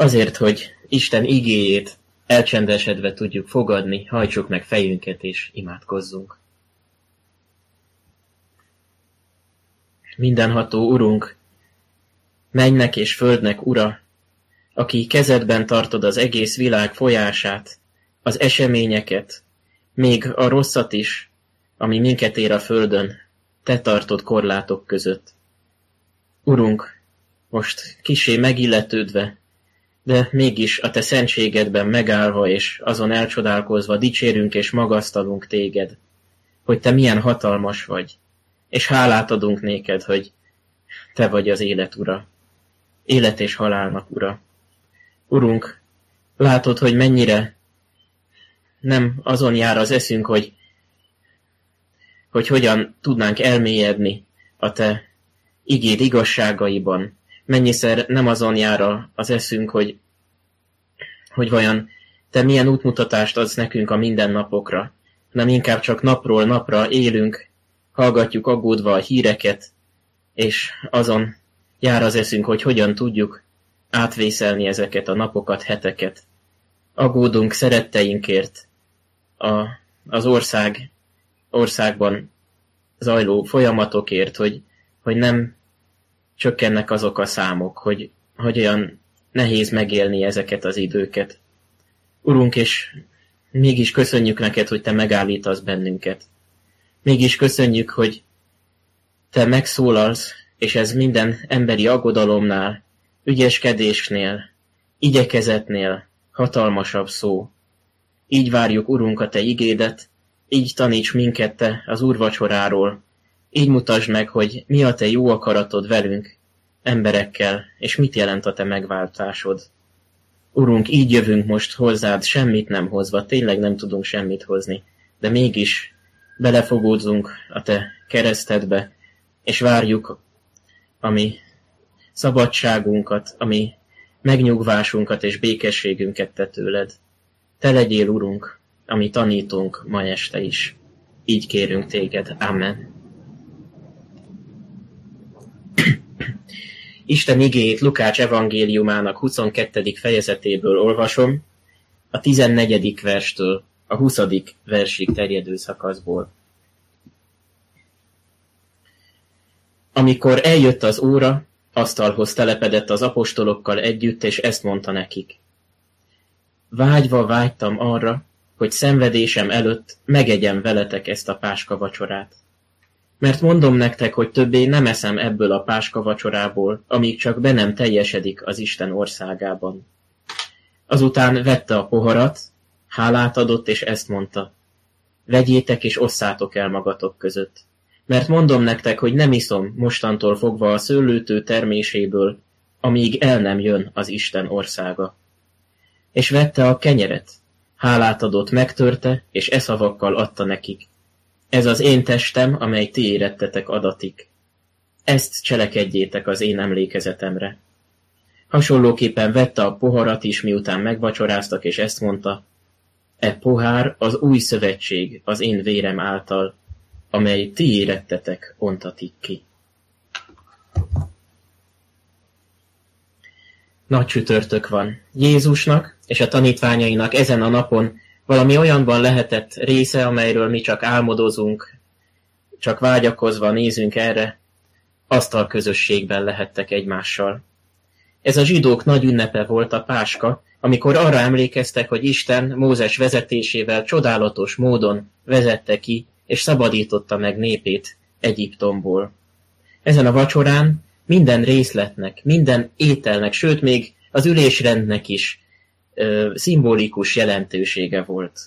Azért, hogy Isten igéjét elcsendesedve tudjuk fogadni, hajtsuk meg fejünket és imádkozzunk. Mindenható Urunk, mennek és földnek Ura, aki kezedben tartod az egész világ folyását, az eseményeket, még a rosszat is, ami minket ér a földön, te tartod korlátok között. Urunk, most kisé megilletődve, de mégis a te szentségedben megállva és azon elcsodálkozva dicsérünk és magasztalunk téged, hogy te milyen hatalmas vagy, és hálát adunk néked, hogy te vagy az élet ura, élet és halálnak ura. Urunk, látod, hogy mennyire nem azon jár az eszünk, hogy, hogy hogyan tudnánk elmélyedni a te igéd igazságaiban. Mennyiszer nem azon jár az eszünk, hogy, hogy vajon te milyen útmutatást adsz nekünk a mindennapokra, hanem inkább csak napról napra élünk, hallgatjuk aggódva a híreket, és azon jár az eszünk, hogy hogyan tudjuk átvészelni ezeket a napokat, heteket. Aggódunk szeretteinkért, a, az ország, országban zajló folyamatokért, hogy, hogy nem csökkennek azok a számok, hogy, hogy olyan nehéz megélni ezeket az időket. Urunk, és mégis köszönjük neked, hogy te megállítasz bennünket. Mégis köszönjük, hogy te megszólalsz, és ez minden emberi aggodalomnál, ügyeskedésnél, igyekezetnél hatalmasabb szó. Így várjuk, Urunk, a Te igédet, így taníts minket Te az úrvacsoráról, így mutasd meg, hogy mi a Te jó akaratod velünk, emberekkel, és mit jelent a Te megváltásod. Urunk, így jövünk most hozzád, semmit nem hozva, tényleg nem tudunk semmit hozni, de mégis belefogódzunk a Te keresztedbe, és várjuk, ami szabadságunkat, ami megnyugvásunkat és békességünket te tőled. Te legyél, Urunk, ami tanítunk ma este is. Így kérünk téged. Amen. Isten igéjét Lukács evangéliumának 22. fejezetéből olvasom, a 14. verstől a 20. versig terjedő szakaszból. Amikor eljött az óra, asztalhoz telepedett az apostolokkal együtt, és ezt mondta nekik. Vágyva vágytam arra, hogy szenvedésem előtt megegyem veletek ezt a páska vacsorát. Mert mondom nektek, hogy többé nem eszem ebből a páska vacsorából, amíg csak be nem teljesedik az Isten országában. Azután vette a poharat, hálát adott, és ezt mondta. Vegyétek és osszátok el magatok között. Mert mondom nektek, hogy nem iszom mostantól fogva a szőlőtő terméséből, amíg el nem jön az Isten országa. És vette a kenyeret, hálát adott, megtörte, és eszavakkal adta nekik. Ez az én testem, amely ti érettetek adatik. Ezt cselekedjétek az én emlékezetemre. Hasonlóképpen vette a poharat is, miután megvacsoráztak, és ezt mondta, E pohár az új szövetség az én vérem által, amely ti érettetek ontatik ki. Nagy csütörtök van. Jézusnak és a tanítványainak ezen a napon valami olyanban lehetett része, amelyről mi csak álmodozunk, csak vágyakozva nézünk erre, asztal közösségben lehettek egymással. Ez a zsidók nagy ünnepe volt a Páska, amikor arra emlékeztek, hogy Isten Mózes vezetésével csodálatos módon vezette ki és szabadította meg népét Egyiptomból. Ezen a vacsorán minden részletnek, minden ételnek, sőt még az ülésrendnek is ö, szimbolikus jelentősége volt.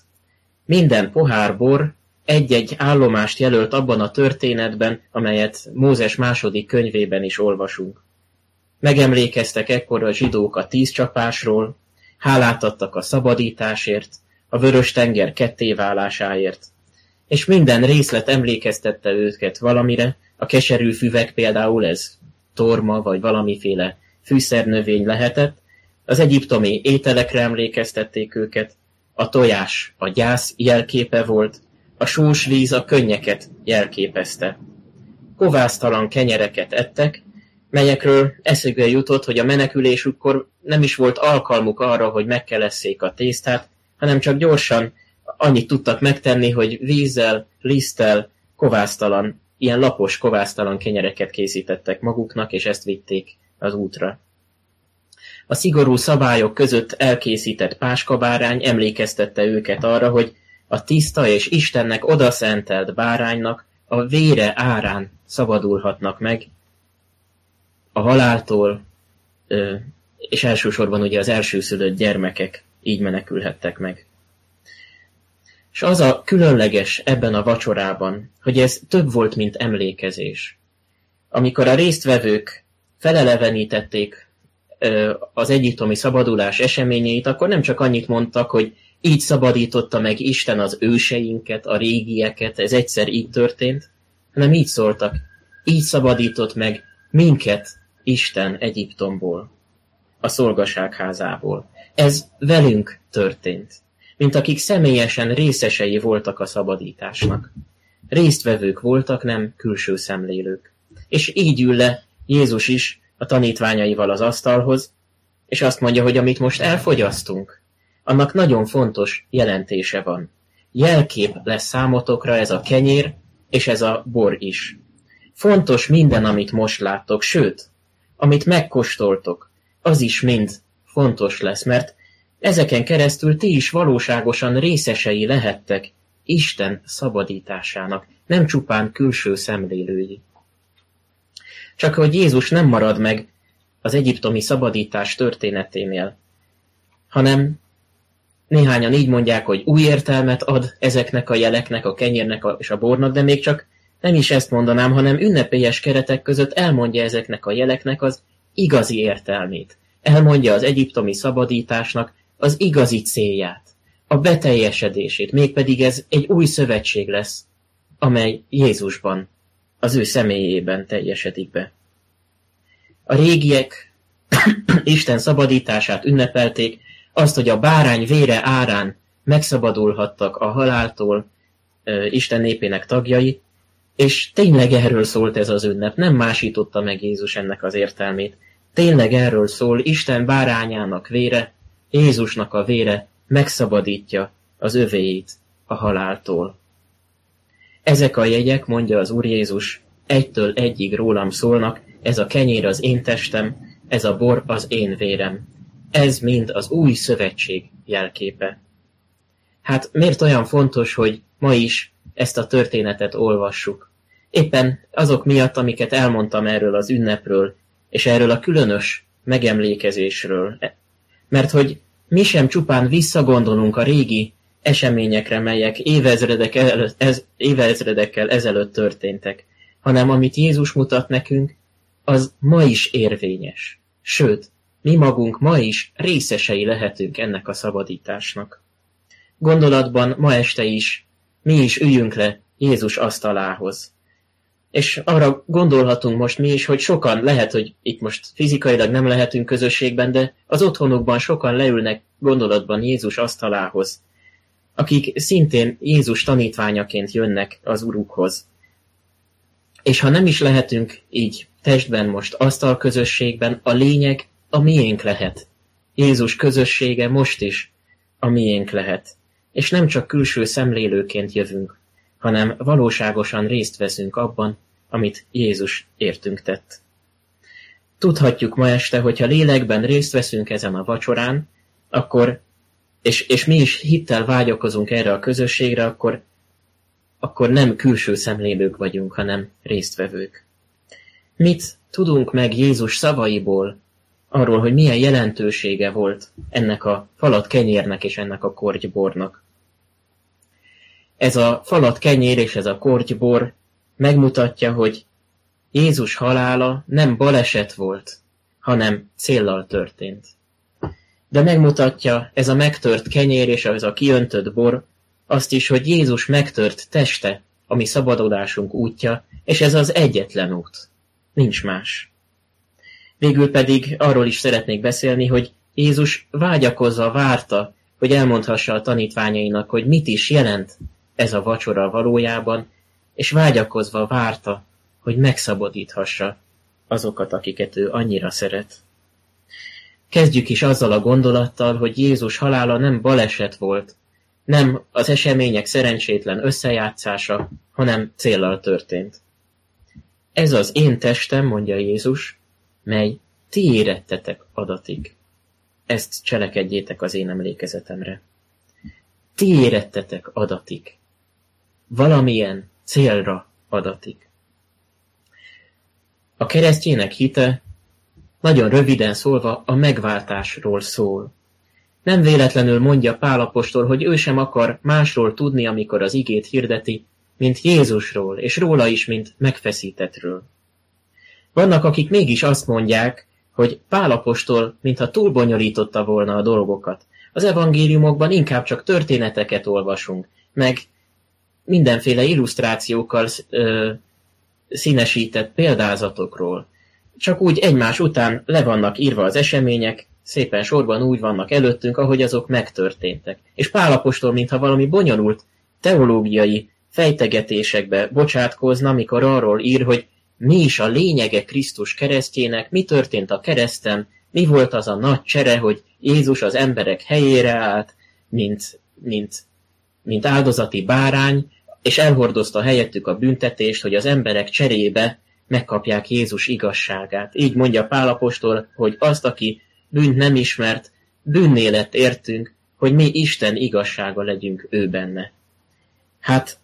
Minden pohár bor egy-egy állomást jelölt abban a történetben, amelyet Mózes második könyvében is olvasunk. Megemlékeztek ekkor a zsidók a tíz csapásról, hálát adtak a szabadításért, a vörös tenger kettéválásáért, és minden részlet emlékeztette őket valamire, a keserű füvek például ez torma vagy valamiféle fűszernövény lehetett, az egyiptomi ételekre emlékeztették őket, a tojás a gyász jelképe volt, a sós víz a könnyeket jelképezte. Kovásztalan kenyereket ettek, melyekről eszükbe jutott, hogy a menekülésükkor nem is volt alkalmuk arra, hogy megkelesszék a tésztát, hanem csak gyorsan annyit tudtak megtenni, hogy vízzel, liszttel, kovásztalan, ilyen lapos kovásztalan kenyereket készítettek maguknak, és ezt vitték az útra. A szigorú szabályok között elkészített páskabárány emlékeztette őket arra, hogy a tiszta és Istennek odaszentelt báránynak a vére árán szabadulhatnak meg a haláltól, és elsősorban ugye az elsőszülött gyermekek így menekülhettek meg. És az a különleges ebben a vacsorában, hogy ez több volt, mint emlékezés. Amikor a résztvevők felelevenítették az egyiptomi szabadulás eseményeit, akkor nem csak annyit mondtak, hogy így szabadította meg Isten az őseinket, a régieket, ez egyszer így történt, hanem így szóltak, így szabadított meg minket Isten Egyiptomból, a szolgaságházából. Ez velünk történt, mint akik személyesen részesei voltak a szabadításnak. Résztvevők voltak, nem külső szemlélők. És így ül le Jézus is a tanítványaival az asztalhoz, és azt mondja, hogy amit most elfogyasztunk, annak nagyon fontos jelentése van. Jelkép lesz számotokra ez a kenyér, és ez a bor is. Fontos minden, amit most láttok, sőt, amit megkóstoltok, az is mind fontos lesz, mert ezeken keresztül ti is valóságosan részesei lehettek Isten szabadításának, nem csupán külső szemlélői. Csak hogy Jézus nem marad meg az egyiptomi szabadítás történeténél, hanem néhányan így mondják, hogy új értelmet ad ezeknek a jeleknek, a kenyérnek és a bornak, de még csak nem is ezt mondanám, hanem ünnepélyes keretek között elmondja ezeknek a jeleknek az igazi értelmét. Elmondja az egyiptomi szabadításnak az igazi célját, a beteljesedését, mégpedig ez egy új szövetség lesz, amely Jézusban, az ő személyében teljesedik be. A régiek Isten szabadítását ünnepelték, azt, hogy a bárány vére árán megszabadulhattak a haláltól Isten népének tagjai, és tényleg erről szólt ez az ünnep, nem másította meg Jézus ennek az értelmét. Tényleg erről szól, Isten bárányának vére, Jézusnak a vére megszabadítja az övéit a haláltól. Ezek a jegyek, mondja az Úr Jézus, egytől egyig rólam szólnak, ez a kenyér az én testem, ez a bor az én vérem. Ez mind az új szövetség jelképe. Hát miért olyan fontos, hogy ma is ezt a történetet olvassuk. Éppen azok miatt, amiket elmondtam erről az ünnepről, és erről a különös megemlékezésről. Mert hogy mi sem csupán visszagondolunk a régi eseményekre, melyek évezredek előtt, ez, évezredekkel ezelőtt történtek, hanem amit Jézus mutat nekünk, az ma is érvényes. Sőt, mi magunk ma is részesei lehetünk ennek a szabadításnak. Gondolatban ma este is mi is üljünk le Jézus asztalához. És arra gondolhatunk most mi is, hogy sokan, lehet, hogy itt most fizikailag nem lehetünk közösségben, de az otthonukban sokan leülnek gondolatban Jézus asztalához, akik szintén Jézus tanítványaként jönnek az Urukhoz. És ha nem is lehetünk így testben most asztal közösségben, a lényeg a miénk lehet. Jézus közössége most is a miénk lehet és nem csak külső szemlélőként jövünk, hanem valóságosan részt veszünk abban, amit Jézus értünk tett. Tudhatjuk ma este, hogyha lélekben részt veszünk ezen a vacsorán, akkor, és, és mi is hittel vágyakozunk erre a közösségre, akkor, akkor nem külső szemlélők vagyunk, hanem résztvevők. Mit tudunk meg Jézus szavaiból, arról, hogy milyen jelentősége volt ennek a falat kenyérnek és ennek a kortybornak? Ez a falat kenyér és ez a kortybor megmutatja, hogy Jézus halála nem baleset volt, hanem céllal történt. De megmutatja ez a megtört kenyér és ez a kiöntött bor azt is, hogy Jézus megtört teste, ami szabadodásunk útja, és ez az egyetlen út. Nincs más. Végül pedig arról is szeretnék beszélni, hogy Jézus vágyakozva várta, hogy elmondhassa a tanítványainak, hogy mit is jelent ez a vacsora valójában, és vágyakozva várta, hogy megszabadíthassa azokat, akiket ő annyira szeret. Kezdjük is azzal a gondolattal, hogy Jézus halála nem baleset volt, nem az események szerencsétlen összejátszása, hanem céllal történt. Ez az én testem, mondja Jézus, mely ti érettetek adatik. Ezt cselekedjétek az én emlékezetemre. Ti érettetek adatik. Valamilyen célra adatik. A keresztjének hite, nagyon röviden szólva, a megváltásról szól. Nem véletlenül mondja Pálapostól, hogy ő sem akar másról tudni, amikor az igét hirdeti, mint Jézusról, és róla is, mint megfeszítetről. Vannak, akik mégis azt mondják, hogy Pálapostól, mintha túlbonyolította volna a dolgokat. Az evangéliumokban inkább csak történeteket olvasunk, meg mindenféle illusztrációkkal ö, színesített példázatokról. Csak úgy egymás után le vannak írva az események, szépen sorban úgy vannak előttünk, ahogy azok megtörténtek. És Pálapostól, mintha valami bonyolult teológiai fejtegetésekbe bocsátkozna, mikor arról ír, hogy mi is a lényege Krisztus keresztjének, mi történt a kereszten, mi volt az a nagy csere, hogy Jézus az emberek helyére állt, mint, mint, mint áldozati bárány, és elhordozta helyettük a büntetést, hogy az emberek cserébe megkapják Jézus igazságát. Így mondja Pálapostól, hogy azt, aki bűnt nem ismert, bűnné lett értünk, hogy mi Isten igazsága legyünk ő benne. Hát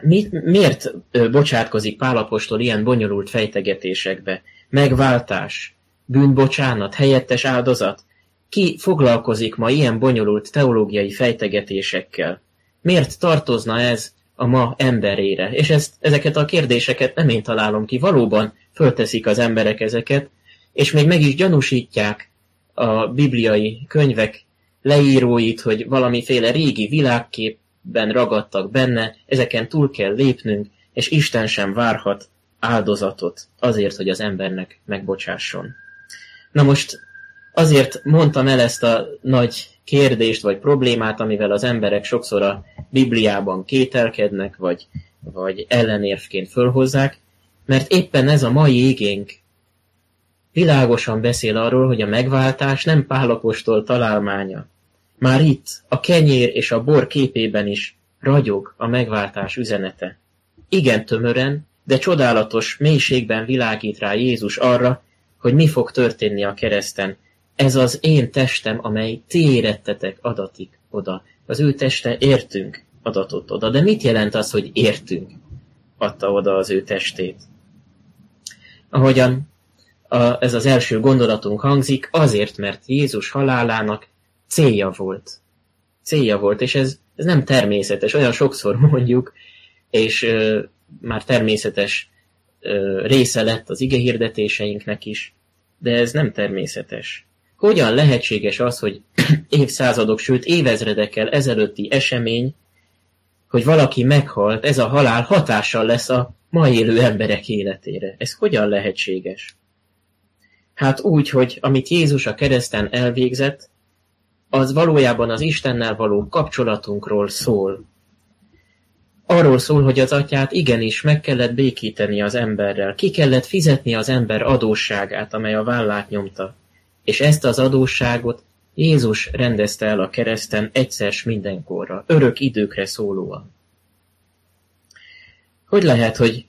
mit, miért bocsátkozik Pálapostól ilyen bonyolult fejtegetésekbe? Megváltás, bűnbocsánat, helyettes áldozat? Ki foglalkozik ma ilyen bonyolult teológiai fejtegetésekkel? Miért tartozna ez a ma emberére? És ezt, ezeket a kérdéseket nem én találom ki, valóban fölteszik az emberek ezeket, és még meg is gyanúsítják a bibliai könyvek leíróit, hogy valamiféle régi világképben ragadtak benne, ezeken túl kell lépnünk, és Isten sem várhat áldozatot azért, hogy az embernek megbocsásson. Na most azért mondtam el ezt a nagy kérdést vagy problémát, amivel az emberek sokszor a Bibliában kételkednek, vagy, vagy ellenérvként fölhozzák, mert éppen ez a mai igénk világosan beszél arról, hogy a megváltás nem Pálapostól találmánya. Már itt, a kenyér és a bor képében is ragyog a megváltás üzenete. Igen tömören, de csodálatos mélységben világít rá Jézus arra, hogy mi fog történni a kereszten. Ez az én testem, amely ti érettetek adatik oda. Az ő teste értünk adatot oda. De mit jelent az, hogy értünk adta oda az ő testét? Ahogyan a, ez az első gondolatunk hangzik, azért, mert Jézus halálának célja volt. Célja volt, és ez, ez nem természetes. Olyan sokszor mondjuk, és ö, már természetes ö, része lett az igehirdetéseinknek is, de ez nem természetes. Hogyan lehetséges az, hogy évszázadok, sőt évezredekkel ezelőtti esemény, hogy valaki meghalt, ez a halál hatással lesz a ma élő emberek életére. Ez hogyan lehetséges? Hát úgy, hogy amit Jézus a kereszten elvégzett, az valójában az Istennel való kapcsolatunkról szól. Arról szól, hogy az atyát igenis meg kellett békíteni az emberrel, ki kellett fizetni az ember adósságát, amely a vállát nyomta. És ezt az adósságot Jézus rendezte el a kereszten egyszer mindenkorra, örök időkre szólóan. Hogy lehet, hogy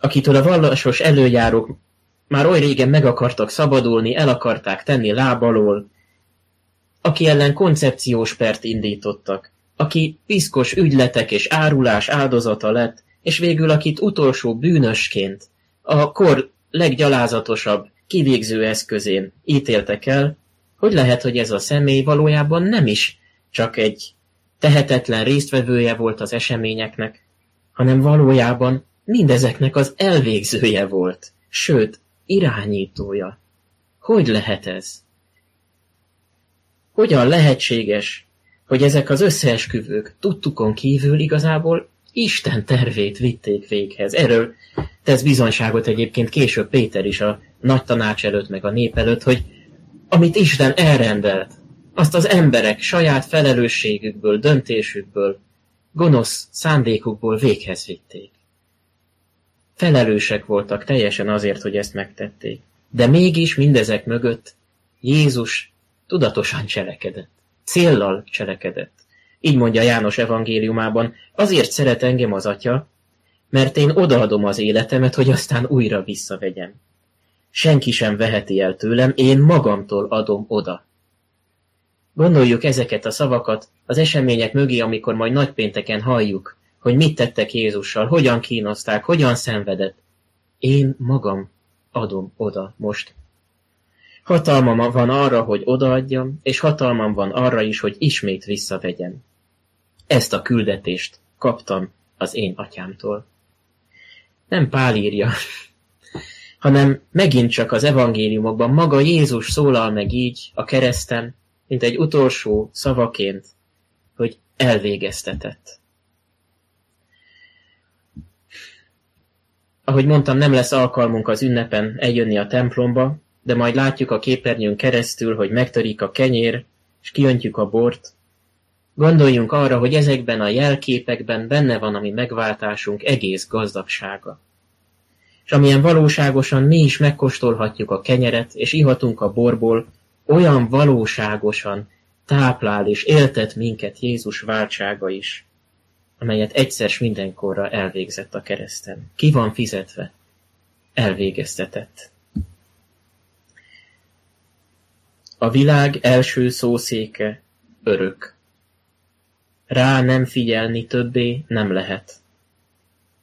akitől a vallásos előjárók már oly régen meg akartak szabadulni, el akarták tenni lábalól, aki ellen koncepciós pert indítottak, aki piszkos ügyletek és árulás áldozata lett, és végül akit utolsó bűnösként, a kor leggyalázatosabb kivégző eszközén ítéltek el, hogy lehet, hogy ez a személy valójában nem is csak egy tehetetlen résztvevője volt az eseményeknek, hanem valójában mindezeknek az elvégzője volt, sőt, irányítója. Hogy lehet ez? Hogyan lehetséges, hogy ezek az összeesküvők tudtukon kívül igazából Isten tervét vitték véghez. Erről tesz bizonyságot egyébként később Péter is a nagy tanács előtt, meg a nép előtt, hogy amit Isten elrendelt, azt az emberek saját felelősségükből, döntésükből, gonosz szándékukból véghez vitték. felelősek voltak teljesen azért, hogy ezt megtették. De mégis mindezek mögött Jézus tudatosan cselekedett. Céllal cselekedett. Így mondja János evangéliumában, azért szeret engem az atya, mert én odaadom az életemet, hogy aztán újra visszavegyem. Senki sem veheti el tőlem, én magamtól adom oda. Gondoljuk ezeket a szavakat az események mögé, amikor majd nagypénteken halljuk, hogy mit tettek Jézussal, hogyan kínozták, hogyan szenvedett. Én magam adom oda most. Hatalmam van arra, hogy odaadjam, és hatalmam van arra is, hogy ismét visszavegyem. Ezt a küldetést kaptam az én atyámtól. Nem Pál írja, hanem megint csak az evangéliumokban maga Jézus szólal meg így a kereszten, mint egy utolsó szavaként, hogy elvégeztetett. Ahogy mondtam, nem lesz alkalmunk az ünnepen eljönni a templomba, de majd látjuk a képernyőn keresztül, hogy megtörik a kenyér, és kiöntjük a bort. Gondoljunk arra, hogy ezekben a jelképekben benne van a mi megváltásunk egész gazdagsága. És amilyen valóságosan mi is megkóstolhatjuk a kenyeret, és ihatunk a borból, olyan valóságosan táplál és éltet minket Jézus váltsága is, amelyet egyszer mindenkorra elvégzett a kereszten. Ki van fizetve? Elvégeztetett. A világ első szószéke örök. Rá nem figyelni többé nem lehet.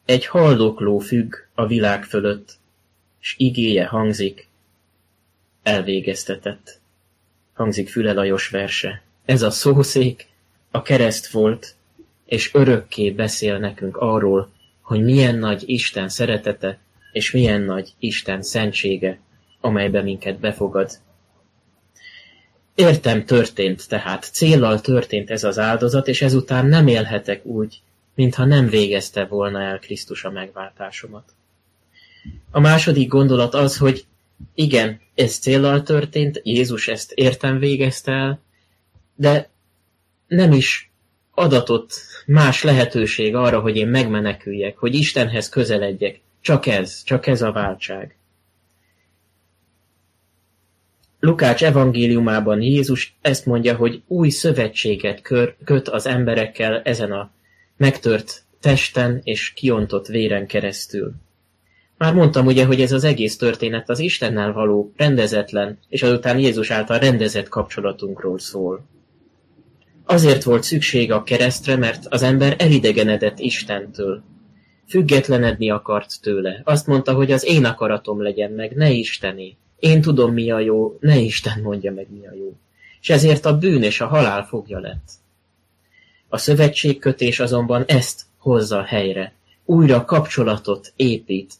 Egy haldokló függ a világ fölött, s igéje hangzik, elvégeztetett. Hangzik Füle Lajos verse. Ez a szószék a kereszt volt, és örökké beszél nekünk arról, hogy milyen nagy Isten szeretete, és milyen nagy Isten szentsége, amelybe minket befogad. Értem történt tehát, céllal történt ez az áldozat, és ezután nem élhetek úgy, mintha nem végezte volna el Krisztus a megváltásomat. A második gondolat az, hogy igen, ez céllal történt, Jézus ezt értem végezte el, de nem is adatott más lehetőség arra, hogy én megmeneküljek, hogy Istenhez közeledjek. Csak ez, csak ez a váltság. Lukács evangéliumában Jézus ezt mondja, hogy új szövetséget köt az emberekkel ezen a megtört testen és kiontott véren keresztül. Már mondtam ugye, hogy ez az egész történet az Istennel való rendezetlen, és azután Jézus által rendezett kapcsolatunkról szól. Azért volt szüksége a keresztre, mert az ember elidegenedett Istentől. Függetlenedni akart tőle. Azt mondta, hogy az én akaratom legyen meg, ne Istené. Én tudom, mi a jó, ne Isten mondja meg, mi a jó. És ezért a bűn és a halál fogja lett. A szövetségkötés azonban ezt hozza helyre. Újra kapcsolatot épít.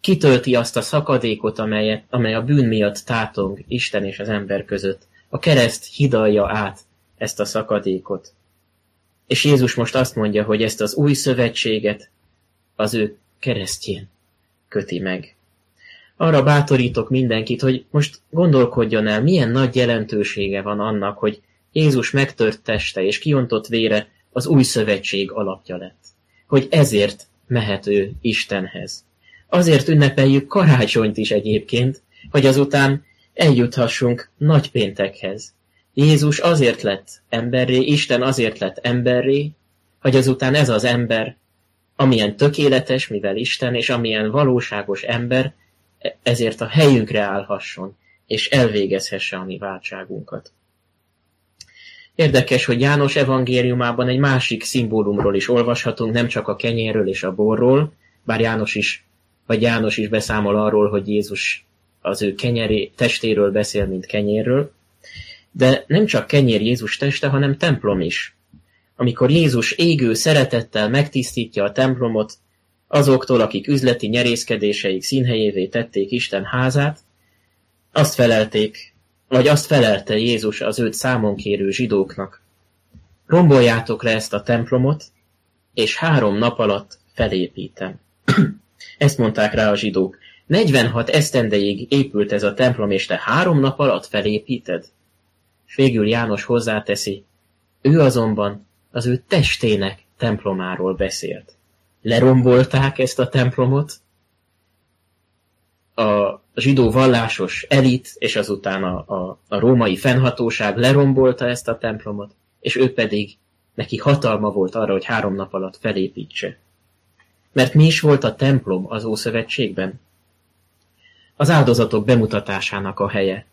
Kitölti azt a szakadékot, amelyet, amely a bűn miatt tátong Isten és az ember között. A kereszt hidalja át ezt a szakadékot. És Jézus most azt mondja, hogy ezt az új szövetséget az ő keresztjén köti meg. Arra bátorítok mindenkit, hogy most gondolkodjon el, milyen nagy jelentősége van annak, hogy Jézus megtört teste és kiontott vére az új szövetség alapja lett. Hogy ezért mehet ő Istenhez. Azért ünnepeljük karácsonyt is egyébként, hogy azután eljuthassunk nagypéntekhez, Jézus azért lett emberré, Isten azért lett emberré, hogy azután ez az ember, amilyen tökéletes, mivel Isten, és amilyen valóságos ember, ezért a helyünkre állhasson, és elvégezhesse a mi váltságunkat. Érdekes, hogy János evangéliumában egy másik szimbólumról is olvashatunk, nem csak a kenyérről és a borról, bár János is, vagy János is beszámol arról, hogy Jézus az ő kenyeri testéről beszél, mint kenyérről, de nem csak kenyér Jézus teste, hanem templom is. Amikor Jézus égő szeretettel megtisztítja a templomot azoktól, akik üzleti nyerészkedéseik színhelyévé tették Isten házát, azt felelték, vagy azt felelte Jézus az őt számon kérő zsidóknak. Romboljátok le ezt a templomot, és három nap alatt felépítem. Ezt mondták rá a zsidók. 46 esztendeig épült ez a templom, és te három nap alatt felépíted? S végül János hozzáteszi, ő azonban az ő testének templomáról beszélt. lerombolták ezt a templomot, a zsidó vallásos elit, és azután a, a, a római fennhatóság lerombolta ezt a templomot, és ő pedig neki hatalma volt arra, hogy három nap alatt felépítse. Mert mi is volt a templom az Ószövetségben? Az áldozatok bemutatásának a helye,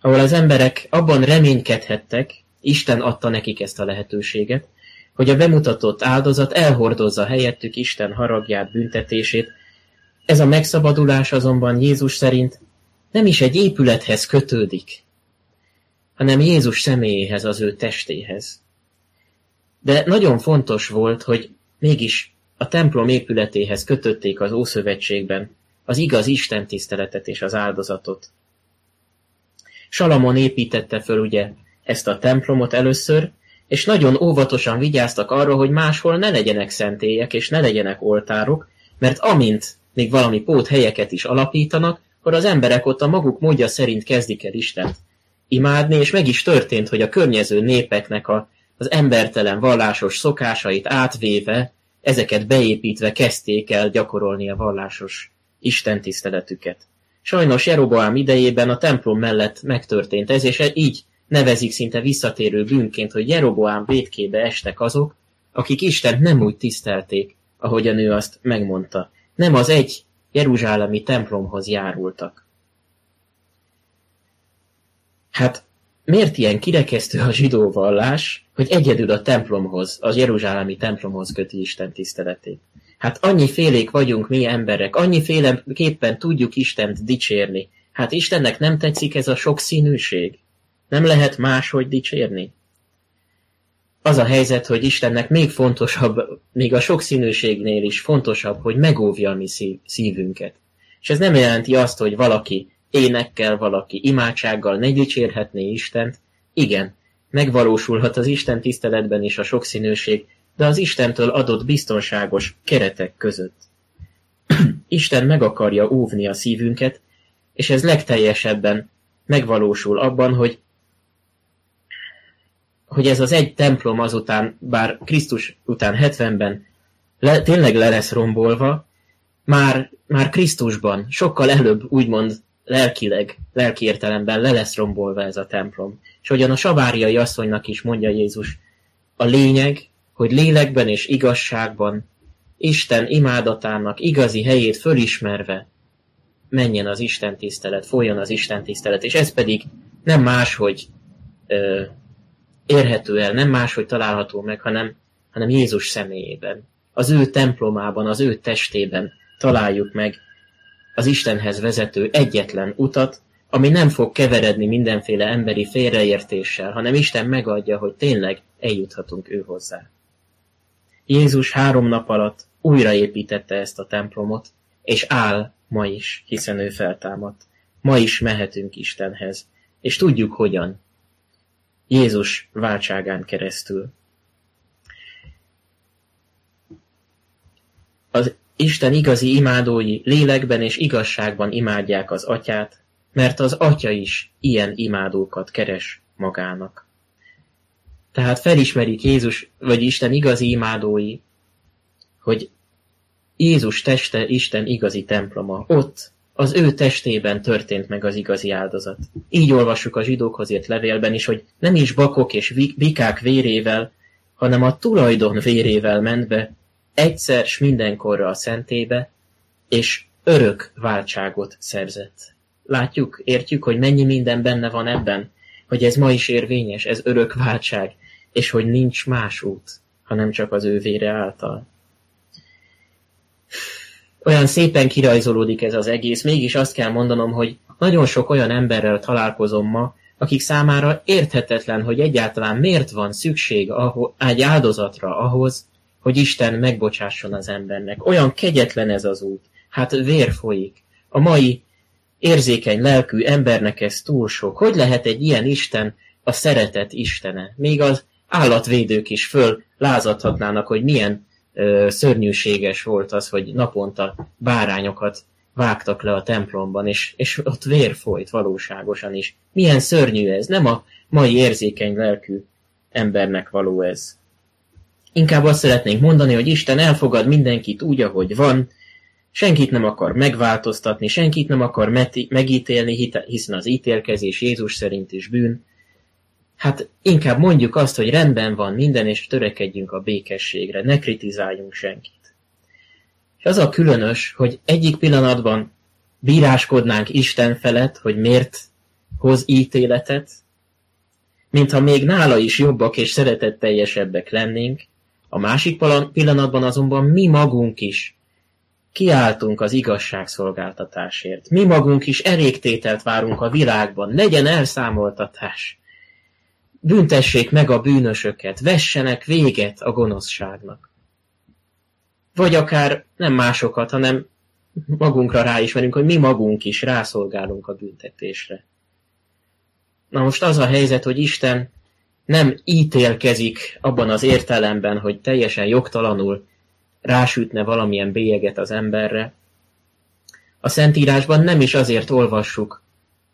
ahol az emberek abban reménykedhettek, Isten adta nekik ezt a lehetőséget, hogy a bemutatott áldozat elhordozza helyettük Isten haragját, büntetését. Ez a megszabadulás azonban Jézus szerint nem is egy épülethez kötődik, hanem Jézus személyéhez, az ő testéhez. De nagyon fontos volt, hogy mégis a templom épületéhez kötötték az Ószövetségben az igaz Isten tiszteletet és az áldozatot. Salamon építette föl ugye ezt a templomot először, és nagyon óvatosan vigyáztak arra, hogy máshol ne legyenek szentélyek és ne legyenek oltárok, mert amint még valami pót helyeket is alapítanak, akkor az emberek ott a maguk módja szerint kezdik el Istent imádni, és meg is történt, hogy a környező népeknek a, az embertelen vallásos szokásait átvéve, ezeket beépítve kezdték el gyakorolni a vallásos istentiszteletüket. Sajnos Jeroboám idejében a templom mellett megtörtént ez, és így nevezik szinte visszatérő bűnként, hogy Jeroboám védkébe estek azok, akik Istent nem úgy tisztelték, ahogy a nő azt megmondta. Nem az egy jeruzsálemi templomhoz járultak. Hát miért ilyen kirekesztő a zsidó vallás, hogy egyedül a templomhoz, az jeruzsálemi templomhoz köti Isten tiszteletét? Hát annyi félék vagyunk mi emberek, annyi féleképpen tudjuk Istent dicsérni. Hát Istennek nem tetszik ez a sok színűség? Nem lehet máshogy dicsérni? Az a helyzet, hogy Istennek még fontosabb, még a sokszínűségnél is fontosabb, hogy megóvja a mi szívünket. És ez nem jelenti azt, hogy valaki énekkel, valaki imádsággal ne dicsérhetné Istent. Igen, megvalósulhat az Isten tiszteletben is a sokszínűség, de az Istentől adott biztonságos keretek között. Isten meg akarja óvni a szívünket, és ez legteljesebben megvalósul abban, hogy hogy ez az egy templom azután, bár Krisztus után 70-ben le, tényleg le lesz rombolva, már, már Krisztusban sokkal előbb úgymond lelkileg, lelki értelemben le lesz rombolva ez a templom. És hogyan a saváriai asszonynak is mondja Jézus, a lényeg, hogy lélekben és igazságban Isten imádatának igazi helyét fölismerve menjen az Isten tisztelet, folyjon az Isten tisztelet, és ez pedig nem máshogy ö, érhető el, nem máshogy található meg, hanem, hanem Jézus személyében. Az ő templomában, az ő testében találjuk meg az Istenhez vezető egyetlen utat, ami nem fog keveredni mindenféle emberi félreértéssel, hanem Isten megadja, hogy tényleg eljuthatunk ő hozzá. Jézus három nap alatt újraépítette ezt a templomot, és áll ma is, hiszen ő feltámadt. Ma is mehetünk Istenhez, és tudjuk hogyan. Jézus váltságán keresztül. Az Isten igazi imádói lélekben és igazságban imádják az atyát, mert az atya is ilyen imádókat keres magának. Tehát felismerik Jézus, vagy Isten igazi imádói, hogy Jézus teste Isten igazi temploma. Ott, az ő testében történt meg az igazi áldozat. Így olvassuk a zsidókhoz írt levélben is, hogy nem is bakok és bikák vérével, hanem a tulajdon vérével ment be, egyszer s mindenkorra a szentébe, és örök váltságot szerzett. Látjuk, értjük, hogy mennyi minden benne van ebben, hogy ez ma is érvényes, ez örök váltság, és hogy nincs más út, hanem csak az ő vére által. Olyan szépen kirajzolódik ez az egész, mégis azt kell mondanom, hogy nagyon sok olyan emberrel találkozom ma, akik számára érthetetlen, hogy egyáltalán miért van szükség egy áldozatra ahhoz, hogy Isten megbocsásson az embernek. Olyan kegyetlen ez az út. Hát vér folyik. A mai érzékeny lelkű embernek ez túl sok. Hogy lehet egy ilyen Isten a szeretet Istene? Még az állatvédők is föl lázadhatnának, hogy milyen szörnyűséges volt az, hogy naponta bárányokat vágtak le a templomban, és, és ott vér folyt valóságosan is. Milyen szörnyű ez, nem a mai érzékeny lelkű embernek való ez. Inkább azt szeretnénk mondani, hogy Isten elfogad mindenkit úgy, ahogy van, senkit nem akar megváltoztatni, senkit nem akar megítélni, hiszen az ítélkezés Jézus szerint is bűn. Hát inkább mondjuk azt, hogy rendben van minden, és törekedjünk a békességre, ne kritizáljunk senkit. És az a különös, hogy egyik pillanatban bíráskodnánk Isten felett, hogy miért hoz ítéletet, mintha még nála is jobbak és szeretetteljesebbek lennénk, a másik pillanatban azonban mi magunk is kiáltunk az igazságszolgáltatásért. Mi magunk is elégtételt várunk a világban, legyen elszámoltatás. Büntessék meg a bűnösöket, vessenek véget a gonoszságnak. Vagy akár nem másokat, hanem magunkra ráismerünk, hogy mi magunk is rászolgálunk a büntetésre. Na most az a helyzet, hogy Isten nem ítélkezik abban az értelemben, hogy teljesen jogtalanul rásütne valamilyen bélyeget az emberre. A Szentírásban nem is azért olvassuk,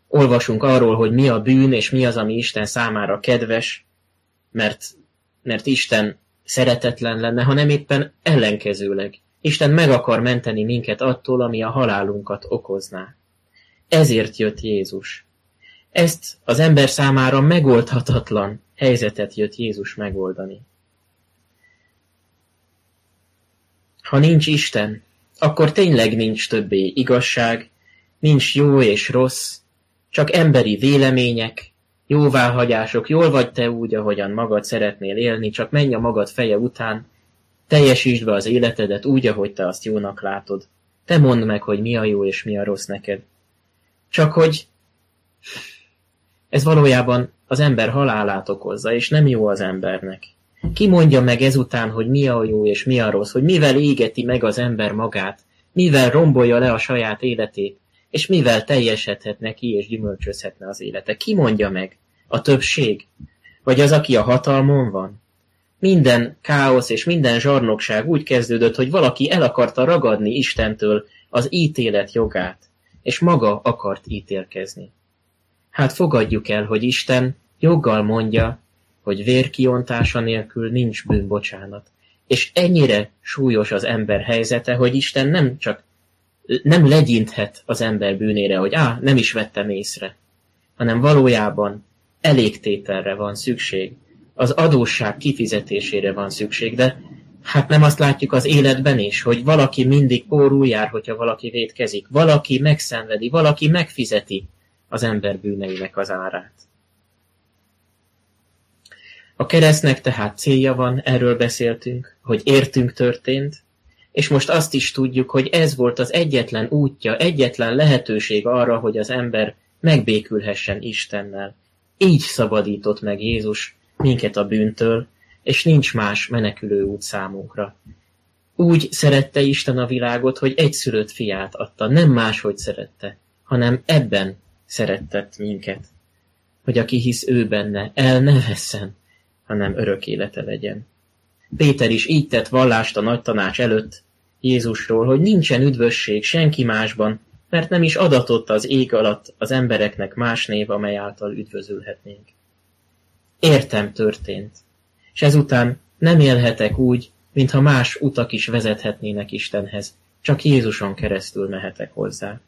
olvasunk arról, hogy mi a bűn és mi az, ami Isten számára kedves, mert, mert Isten szeretetlen lenne, hanem éppen ellenkezőleg. Isten meg akar menteni minket attól, ami a halálunkat okozná. Ezért jött Jézus. Ezt az ember számára megoldhatatlan helyzetet jött Jézus megoldani. Ha nincs Isten, akkor tényleg nincs többé igazság, nincs jó és rossz, csak emberi vélemények, jóváhagyások, jól vagy te úgy, ahogyan magad szeretnél élni, csak menj a magad feje után, teljesítsd be az életedet úgy, ahogy te azt jónak látod. Te mondd meg, hogy mi a jó és mi a rossz neked. Csak hogy ez valójában az ember halálát okozza, és nem jó az embernek. Ki mondja meg ezután, hogy mi a jó és mi a rossz, hogy mivel égeti meg az ember magát, mivel rombolja le a saját életét, és mivel teljesedhet neki és gyümölcsözhetne az élete. Ki mondja meg? A többség? Vagy az, aki a hatalmon van? Minden káosz és minden zsarnokság úgy kezdődött, hogy valaki el akarta ragadni Istentől az ítélet jogát, és maga akart ítélkezni. Hát fogadjuk el, hogy Isten joggal mondja, hogy vérkiontása nélkül nincs bűnbocsánat. És ennyire súlyos az ember helyzete, hogy Isten nem csak nem legyinthet az ember bűnére, hogy á, nem is vettem észre, hanem valójában elégtételre van szükség, az adósság kifizetésére van szükség, de hát nem azt látjuk az életben is, hogy valaki mindig pórul jár, hogyha valaki védkezik, valaki megszenvedi, valaki megfizeti az ember bűneinek az árát. A keresztnek tehát célja van, erről beszéltünk, hogy értünk történt, és most azt is tudjuk, hogy ez volt az egyetlen útja, egyetlen lehetőség arra, hogy az ember megbékülhessen Istennel. Így szabadított meg Jézus minket a bűntől, és nincs más menekülő út számunkra. Úgy szerette Isten a világot, hogy egyszülött fiát adta, nem máshogy szerette, hanem ebben szerettett minket, hogy aki hisz ő benne, el ne vesszen, hanem örök élete legyen. Péter is így tett vallást a nagy tanács előtt Jézusról, hogy nincsen üdvösség senki másban, mert nem is adatott az ég alatt az embereknek más név, amely által üdvözülhetnénk. Értem történt, és ezután nem élhetek úgy, mintha más utak is vezethetnének Istenhez, csak Jézuson keresztül mehetek hozzá.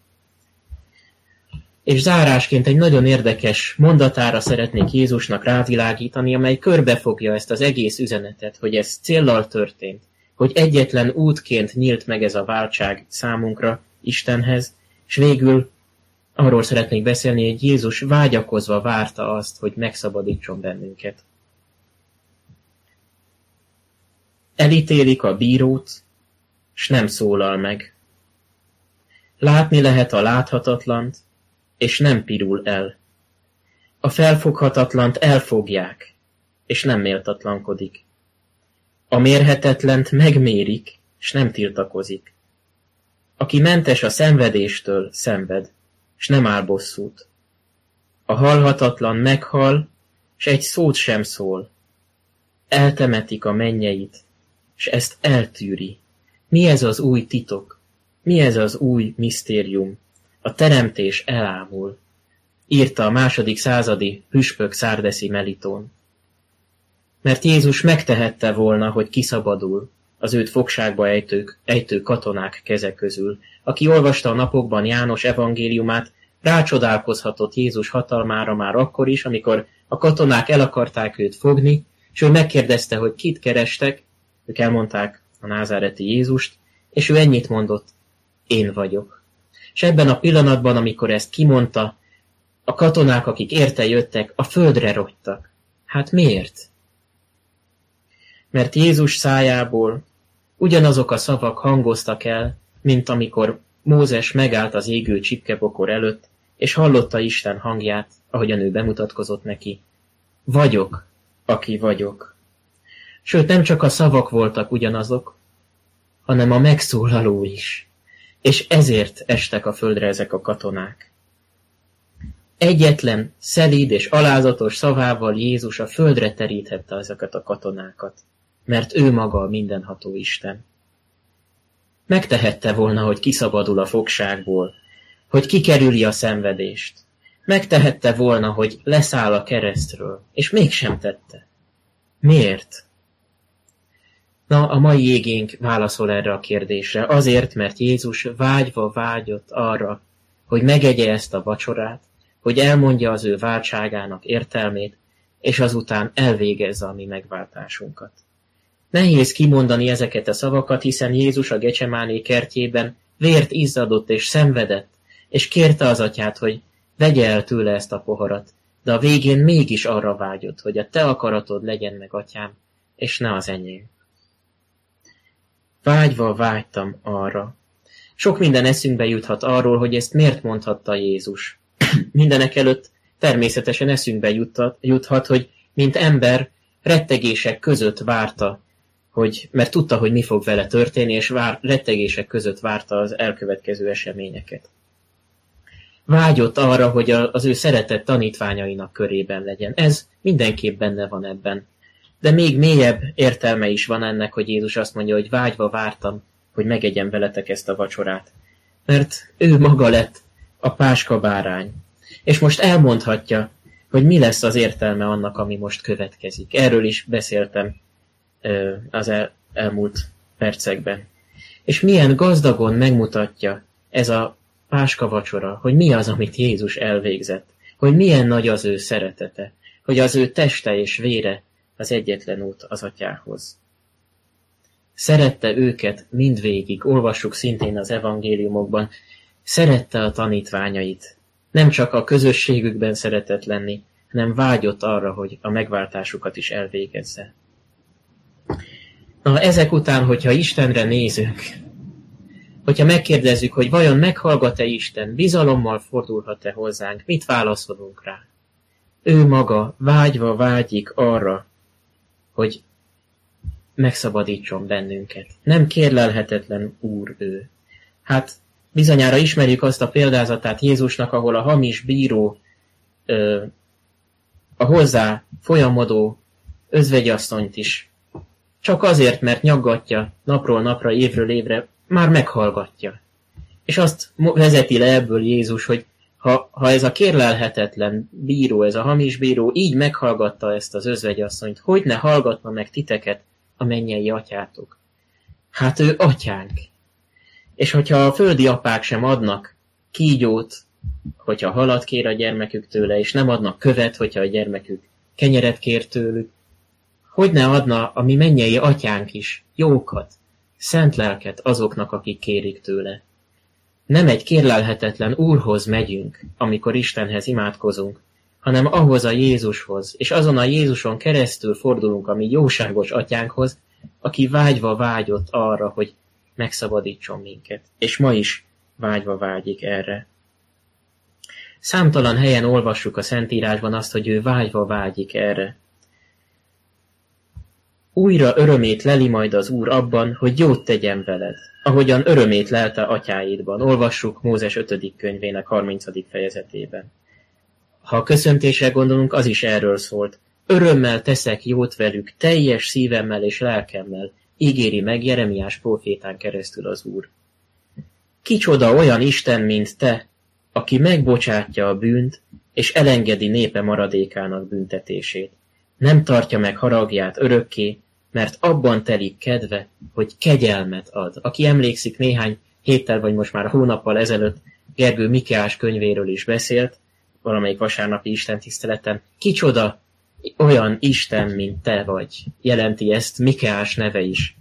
És zárásként egy nagyon érdekes mondatára szeretnék Jézusnak rávilágítani, amely körbefogja ezt az egész üzenetet, hogy ez céllal történt, hogy egyetlen útként nyílt meg ez a váltság számunkra Istenhez, és végül arról szeretnék beszélni, hogy Jézus vágyakozva várta azt, hogy megszabadítson bennünket. Elítélik a bírót, s nem szólal meg. Látni lehet a láthatatlant, és nem pirul el. A felfoghatatlant elfogják, és nem méltatlankodik. A mérhetetlent megmérik, s nem tiltakozik. Aki mentes a szenvedéstől, szenved, s nem áll bosszút. A halhatatlan meghal, s egy szót sem szól. Eltemetik a mennyeit, s ezt eltűri. Mi ez az új titok? Mi ez az új misztérium? A teremtés elámul, írta a második századi püspök Szárdeszi Melitón. Mert Jézus megtehette volna, hogy kiszabadul az őt fogságba ejtők, ejtő katonák keze közül. Aki olvasta a napokban János evangéliumát, rácsodálkozhatott Jézus hatalmára már akkor is, amikor a katonák el akarták őt fogni, és ő megkérdezte, hogy kit kerestek, ők elmondták a názáreti Jézust, és ő ennyit mondott, én vagyok. És ebben a pillanatban, amikor ezt kimondta, a katonák, akik érte jöttek, a földre rogytak. Hát miért? Mert Jézus szájából ugyanazok a szavak hangoztak el, mint amikor Mózes megállt az égő csipkebokor előtt, és hallotta Isten hangját, ahogyan ő bemutatkozott neki. Vagyok, aki vagyok. Sőt, nem csak a szavak voltak ugyanazok, hanem a megszólaló is. És ezért estek a földre ezek a katonák. Egyetlen, szelíd és alázatos szavával Jézus a földre teríthette ezeket a katonákat, mert ő maga a mindenható Isten. Megtehette volna, hogy kiszabadul a fogságból, hogy kikerüli a szenvedést. Megtehette volna, hogy leszáll a keresztről, és mégsem tette. Miért? Na, a mai égénk válaszol erre a kérdésre. Azért, mert Jézus vágyva vágyott arra, hogy megegye ezt a vacsorát, hogy elmondja az ő váltságának értelmét, és azután elvégezze a mi megváltásunkat. Nehéz kimondani ezeket a szavakat, hiszen Jézus a Gecsemáné kertjében vért izzadott és szenvedett, és kérte az atyát, hogy vegye el tőle ezt a poharat, de a végén mégis arra vágyott, hogy a te akaratod legyen meg, atyám, és ne az enyém. Vágyva vágytam arra. Sok minden eszünkbe juthat arról, hogy ezt miért mondhatta Jézus. Mindenek előtt természetesen eszünkbe juthat, juthat, hogy mint ember rettegések között várta, hogy, mert tudta, hogy mi fog vele történni, és vár, rettegések között várta az elkövetkező eseményeket. Vágyott arra, hogy az ő szeretett tanítványainak körében legyen. Ez mindenképp benne van ebben. De még mélyebb értelme is van ennek, hogy Jézus azt mondja, hogy vágyva vártam, hogy megegyem veletek ezt a vacsorát. Mert ő maga lett a páska bárány. És most elmondhatja, hogy mi lesz az értelme annak, ami most következik. Erről is beszéltem az el, elmúlt percekben. És milyen gazdagon megmutatja ez a páska vacsora, hogy mi az, amit Jézus elvégzett, hogy milyen nagy az ő szeretete, hogy az ő teste és vére az egyetlen út az atyához. Szerette őket mindvégig, olvassuk szintén az evangéliumokban, szerette a tanítványait. Nem csak a közösségükben szeretett lenni, hanem vágyott arra, hogy a megváltásukat is elvégezze. Na, ezek után, hogyha Istenre nézünk, hogyha megkérdezzük, hogy vajon meghallgat-e Isten, bizalommal fordulhat-e hozzánk, mit válaszolunk rá? Ő maga vágyva vágyik arra, hogy megszabadítson bennünket. Nem kérlelhetetlen úr ő. Hát bizonyára ismerjük azt a példázatát Jézusnak, ahol a hamis bíró a hozzá folyamodó özvegyasszonyt is csak azért, mert nyaggatja napról napra, évről évre, már meghallgatja. És azt vezeti le ebből Jézus, hogy ha, ha ez a kérlelhetetlen bíró, ez a hamis bíró így meghallgatta ezt az özvegyasszonyt, hogy ne hallgatna meg titeket a mennyei atyátok? Hát ő atyánk. És hogyha a földi apák sem adnak kígyót, hogyha halat kér a gyermekük tőle, és nem adnak követ, hogyha a gyermekük kenyeret kér tőlük, hogy ne adna a mi mennyei atyánk is jókat, szent lelket azoknak, akik kérik tőle. Nem egy kérlelhetetlen Úrhoz megyünk, amikor Istenhez imádkozunk, hanem ahhoz a Jézushoz, és azon a Jézuson keresztül fordulunk a mi jóságos atyánkhoz, aki vágyva vágyott arra, hogy megszabadítson minket, és ma is vágyva vágyik erre. Számtalan helyen olvassuk a Szentírásban azt, hogy ő vágyva vágyik erre. Újra örömét leli majd az Úr abban, hogy jót tegyen veled, ahogyan örömét lelte atyáidban. Olvassuk Mózes 5. könyvének 30. fejezetében. Ha a köszöntésre gondolunk, az is erről szólt. Örömmel teszek jót velük, teljes szívemmel és lelkemmel, ígéri meg Jeremiás profétán keresztül az Úr. Kicsoda olyan Isten, mint te, aki megbocsátja a bűnt, és elengedi népe maradékának büntetését. Nem tartja meg haragját örökké, mert abban telik kedve, hogy kegyelmet ad. Aki emlékszik néhány héttel vagy most már hónappal ezelőtt Gergő Mikeás könyvéről is beszélt, valamelyik vasárnapi Isten tiszteleten, kicsoda olyan Isten, mint te vagy, jelenti ezt Mikeás neve is.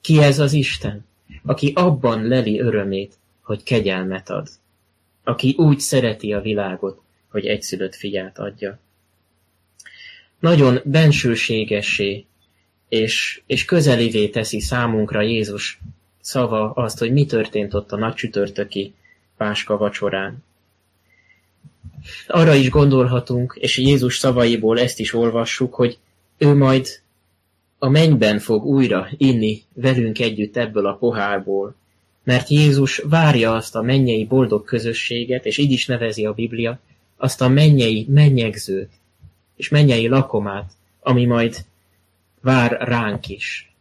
Ki ez az Isten? Aki abban leli örömét, hogy kegyelmet ad. Aki úgy szereti a világot, hogy egyszülött fiát adja. Nagyon bensőségessé és, és közelivé teszi számunkra Jézus szava azt, hogy mi történt ott a nagy csütörtöki páska vacsorán. Arra is gondolhatunk, és Jézus szavaiból ezt is olvassuk, hogy ő majd a mennyben fog újra inni velünk együtt ebből a pohárból, mert Jézus várja azt a mennyei boldog közösséget, és így is nevezi a Biblia, azt a mennyei mennyegzőt, és mennyei lakomát, ami majd vár ránk is.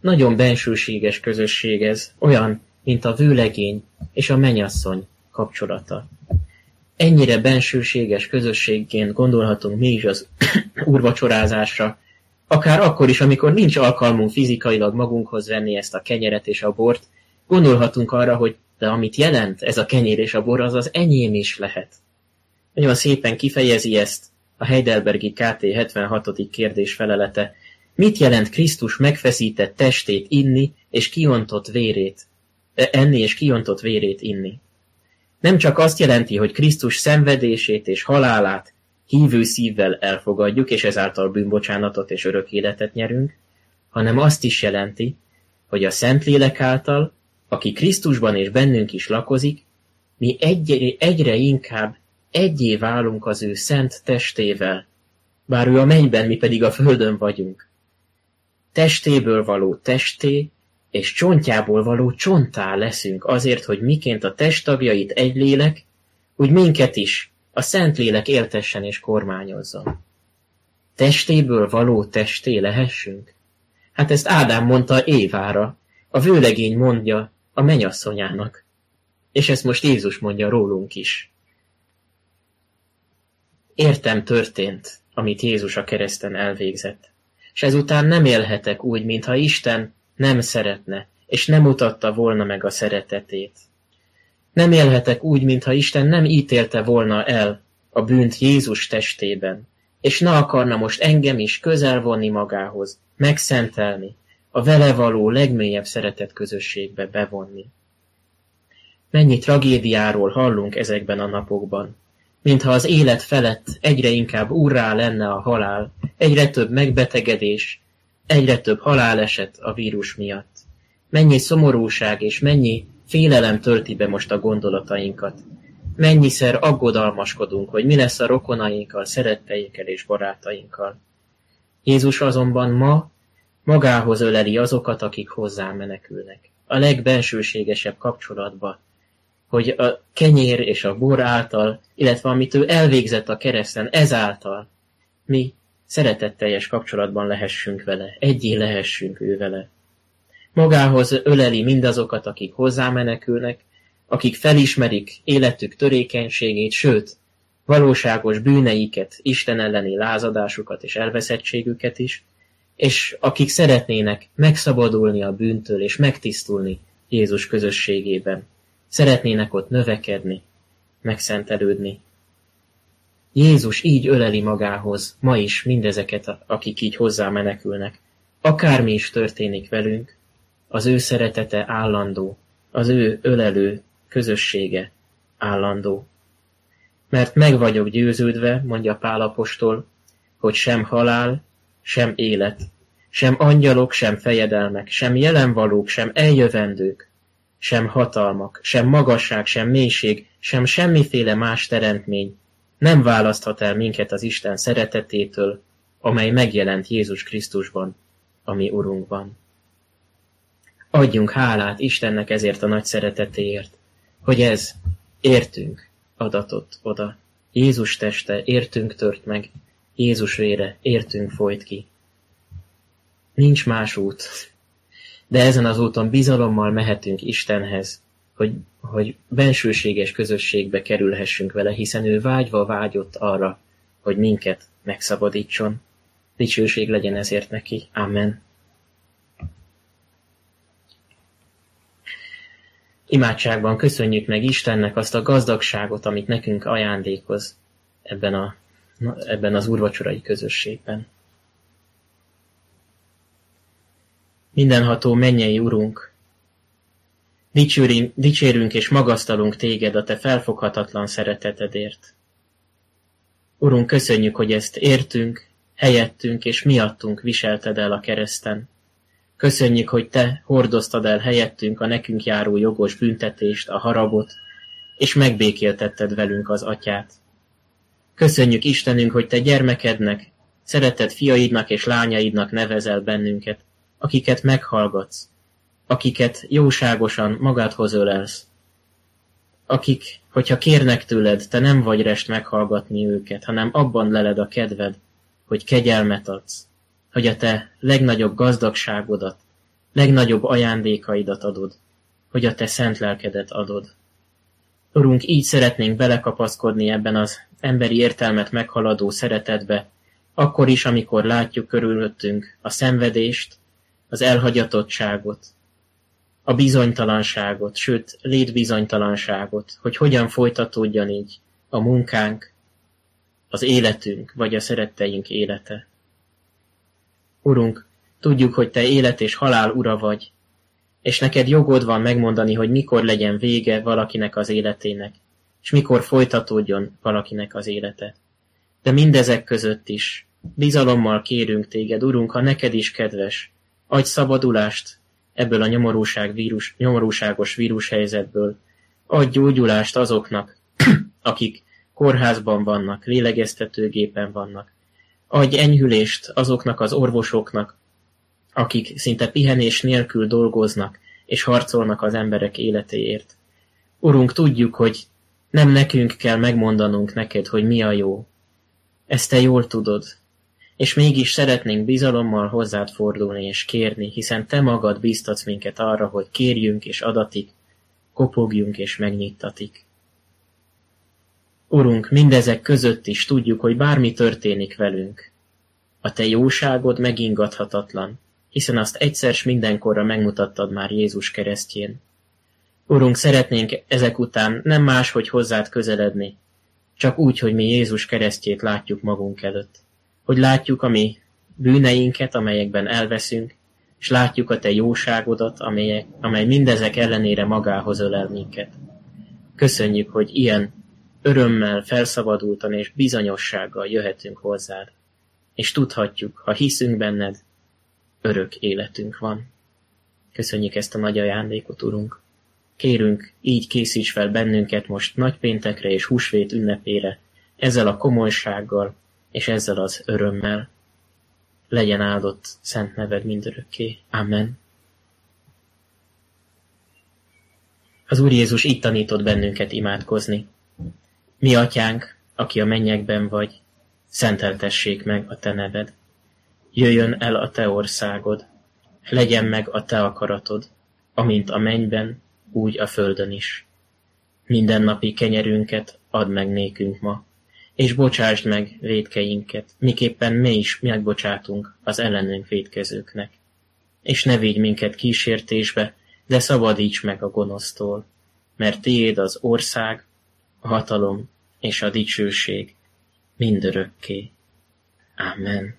Nagyon bensőséges közösség ez, olyan, mint a vőlegény és a menyasszony kapcsolata. Ennyire bensőséges közösségként gondolhatunk mi is az úrvacsorázásra, akár akkor is, amikor nincs alkalmunk fizikailag magunkhoz venni ezt a kenyeret és a bort, gondolhatunk arra, hogy de amit jelent ez a kenyér és a bor, az az enyém is lehet. Nagyon szépen kifejezi ezt a Heidelbergi KT 76. kérdés felelete. Mit jelent Krisztus megfeszített testét inni és kiontott vérét, e, enni és kiontott vérét inni? Nem csak azt jelenti, hogy Krisztus szenvedését és halálát hívő szívvel elfogadjuk, és ezáltal bűnbocsánatot és örök életet nyerünk, hanem azt is jelenti, hogy a Szentlélek által, aki Krisztusban és bennünk is lakozik, mi egyre, egyre inkább egyé válunk az ő szent testével, bár ő a mennyben, mi pedig a földön vagyunk. Testéből való testé, és csontjából való csontá leszünk azért, hogy miként a testtagjait egy lélek, úgy minket is a Szentlélek éltessen és kormányozzon. Testéből való testé lehessünk? Hát ezt Ádám mondta Évára, a vőlegény mondja a menyasszonyának. És ezt most Jézus mondja rólunk is. Értem történt, amit Jézus a kereszten elvégzett, és ezután nem élhetek úgy, mintha Isten nem szeretne, és nem mutatta volna meg a szeretetét. Nem élhetek úgy, mintha Isten nem ítélte volna el a bűnt Jézus testében, és ne akarna most engem is közel vonni magához, megszentelni, a vele való legmélyebb szeretet közösségbe bevonni. Mennyi tragédiáról hallunk ezekben a napokban, mintha az élet felett egyre inkább urrá lenne a halál, egyre több megbetegedés, egyre több haláleset a vírus miatt. Mennyi szomorúság és mennyi félelem tölti be most a gondolatainkat. Mennyiszer aggodalmaskodunk, hogy mi lesz a rokonainkkal, szeretteinkkel és barátainkkal. Jézus azonban ma magához öleli azokat, akik hozzá menekülnek. A legbensőségesebb kapcsolatba, hogy a kenyér és a bor által, illetve amit ő elvégzett a kereszten, ezáltal mi szeretetteljes kapcsolatban lehessünk vele, egyé lehessünk ő vele. Magához öleli mindazokat, akik hozzámenekülnek, akik felismerik életük törékenységét, sőt, valóságos bűneiket, Isten elleni lázadásukat és elveszettségüket is, és akik szeretnének megszabadulni a bűntől és megtisztulni Jézus közösségében. Szeretnének ott növekedni, megszentelődni. Jézus így öleli magához ma is mindezeket, akik így hozzá menekülnek. Akármi is történik velünk, az ő szeretete állandó, az ő ölelő közössége állandó. Mert meg vagyok győződve, mondja Pálapostól, hogy sem halál, sem élet, sem angyalok, sem fejedelmek, sem jelenvalók, sem eljövendők, sem hatalmak, sem magasság, sem mélység, sem semmiféle más teremtmény nem választhat el minket az Isten szeretetétől, amely megjelent Jézus Krisztusban, ami Urunkban. Adjunk hálát Istennek ezért a nagy szeretetéért, hogy ez értünk adatott oda. Jézus teste értünk tört meg, Jézus vére értünk folyt ki. Nincs más út, de ezen az úton bizalommal mehetünk Istenhez, hogy, hogy bensőséges közösségbe kerülhessünk vele, hiszen ő vágyva vágyott arra, hogy minket megszabadítson. Dicsőség legyen ezért neki. Amen. Imádságban köszönjük meg Istennek azt a gazdagságot, amit nekünk ajándékoz ebben, a, ebben az úrvacsorai közösségben. Mindenható mennyei Urunk, dicsérünk és magasztalunk téged a te felfoghatatlan szeretetedért. Urunk, köszönjük, hogy ezt értünk, helyettünk és miattunk viselted el a kereszten. Köszönjük, hogy te hordoztad el helyettünk a nekünk járó jogos büntetést, a haragot, és megbékéltetted velünk az atyát. Köszönjük Istenünk, hogy te gyermekednek, szeretett fiaidnak és lányaidnak nevezel bennünket, akiket meghallgatsz, akiket jóságosan magadhoz ölelsz, akik, hogyha kérnek tőled, te nem vagy rest meghallgatni őket, hanem abban leled a kedved, hogy kegyelmet adsz, hogy a te legnagyobb gazdagságodat, legnagyobb ajándékaidat adod, hogy a te szent lelkedet adod. Urunk, így szeretnénk belekapaszkodni ebben az emberi értelmet meghaladó szeretetbe, akkor is, amikor látjuk körülöttünk a szenvedést, az elhagyatottságot, a bizonytalanságot, sőt, létbizonytalanságot, hogy hogyan folytatódjon így a munkánk, az életünk, vagy a szeretteink élete. Urunk, tudjuk, hogy Te élet és halál ura vagy, és neked jogod van megmondani, hogy mikor legyen vége valakinek az életének, és mikor folytatódjon valakinek az élete. De mindezek között is bizalommal kérünk téged, Urunk, ha neked is kedves, adj szabadulást ebből a nyomorúság vírus, nyomorúságos vírushelyzetből, adj gyógyulást azoknak, akik kórházban vannak, lélegeztetőgépen vannak. Adj enyhülést azoknak az orvosoknak, akik szinte pihenés nélkül dolgoznak és harcolnak az emberek életéért. Urunk, tudjuk, hogy nem nekünk kell megmondanunk neked, hogy mi a jó. Ezt te jól tudod, és mégis szeretnénk bizalommal hozzád fordulni és kérni, hiszen te magad bíztatsz minket arra, hogy kérjünk és adatik, kopogjunk és megnyittatik. Urunk, mindezek között is tudjuk, hogy bármi történik velünk. A te jóságod megingathatatlan, hiszen azt egyszer s mindenkorra megmutattad már Jézus keresztjén. Urunk, szeretnénk ezek után nem máshogy hozzád közeledni, csak úgy, hogy mi Jézus keresztjét látjuk magunk előtt. Hogy látjuk a mi bűneinket, amelyekben elveszünk, és látjuk a te jóságodat, amelyek, amely mindezek ellenére magához ölel minket. Köszönjük, hogy ilyen örömmel, felszabadultan és bizonyossággal jöhetünk hozzád, és tudhatjuk, ha hiszünk benned, örök életünk van. Köszönjük ezt a nagy ajándékot, Urunk. Kérünk, így készíts fel bennünket most nagypéntekre és húsvét ünnepére, ezzel a komolysággal és ezzel az örömmel. Legyen áldott szent neved mindörökké. Amen. Az Úr Jézus így tanított bennünket imádkozni. Mi atyánk, aki a mennyekben vagy, szenteltessék meg a te neved. Jöjjön el a te országod, legyen meg a te akaratod, amint a mennyben, úgy a földön is. Mindennapi kenyerünket add meg nékünk ma, és bocsásd meg védkeinket, miképpen mi is megbocsátunk az ellenünk védkezőknek. És ne védj minket kísértésbe, de szabadíts meg a gonosztól, mert tiéd az ország, a hatalom és a dicsőség mindörökké. Amen.